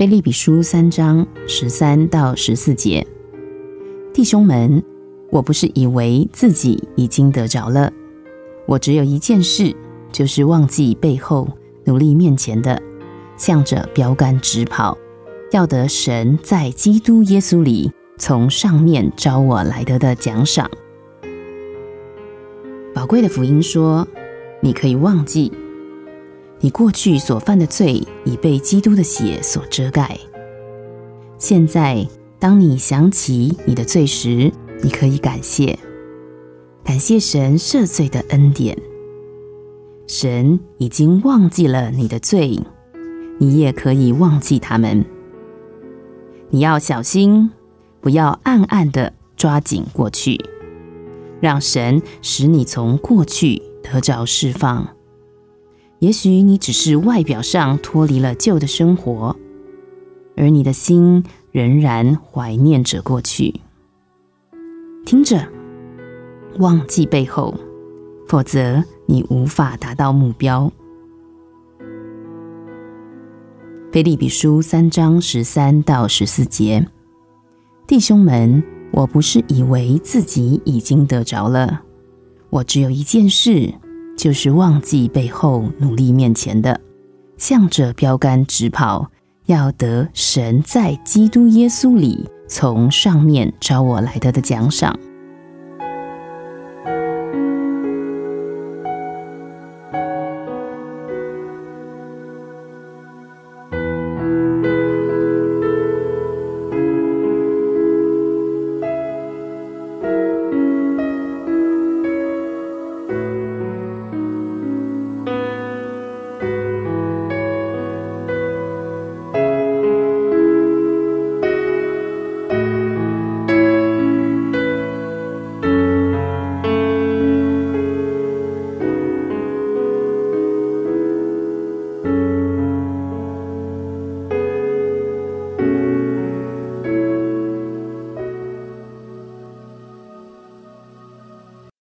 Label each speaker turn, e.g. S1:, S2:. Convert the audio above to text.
S1: 腓利比书三章十三到十四节，弟兄们，我不是以为自己已经得着了，我只有一件事，就是忘记背后，努力面前的，向着标杆直跑，要得神在基督耶稣里从上面招我来得的奖赏。宝贵的福音说，你可以忘记。你过去所犯的罪已被基督的血所遮盖。现在，当你想起你的罪时，你可以感谢，感谢神赦罪的恩典。神已经忘记了你的罪，你也可以忘记他们。你要小心，不要暗暗的抓紧过去，让神使你从过去得着释放。也许你只是外表上脱离了旧的生活，而你的心仍然怀念着过去。听着，忘记背后，否则你无法达到目标。腓利比书三章十三到十四节，弟兄们，我不是以为自己已经得着了，我只有一件事。就是忘记背后，努力面前的，向着标杆直跑，要得神在基督耶稣里从上面招我来的的奖赏。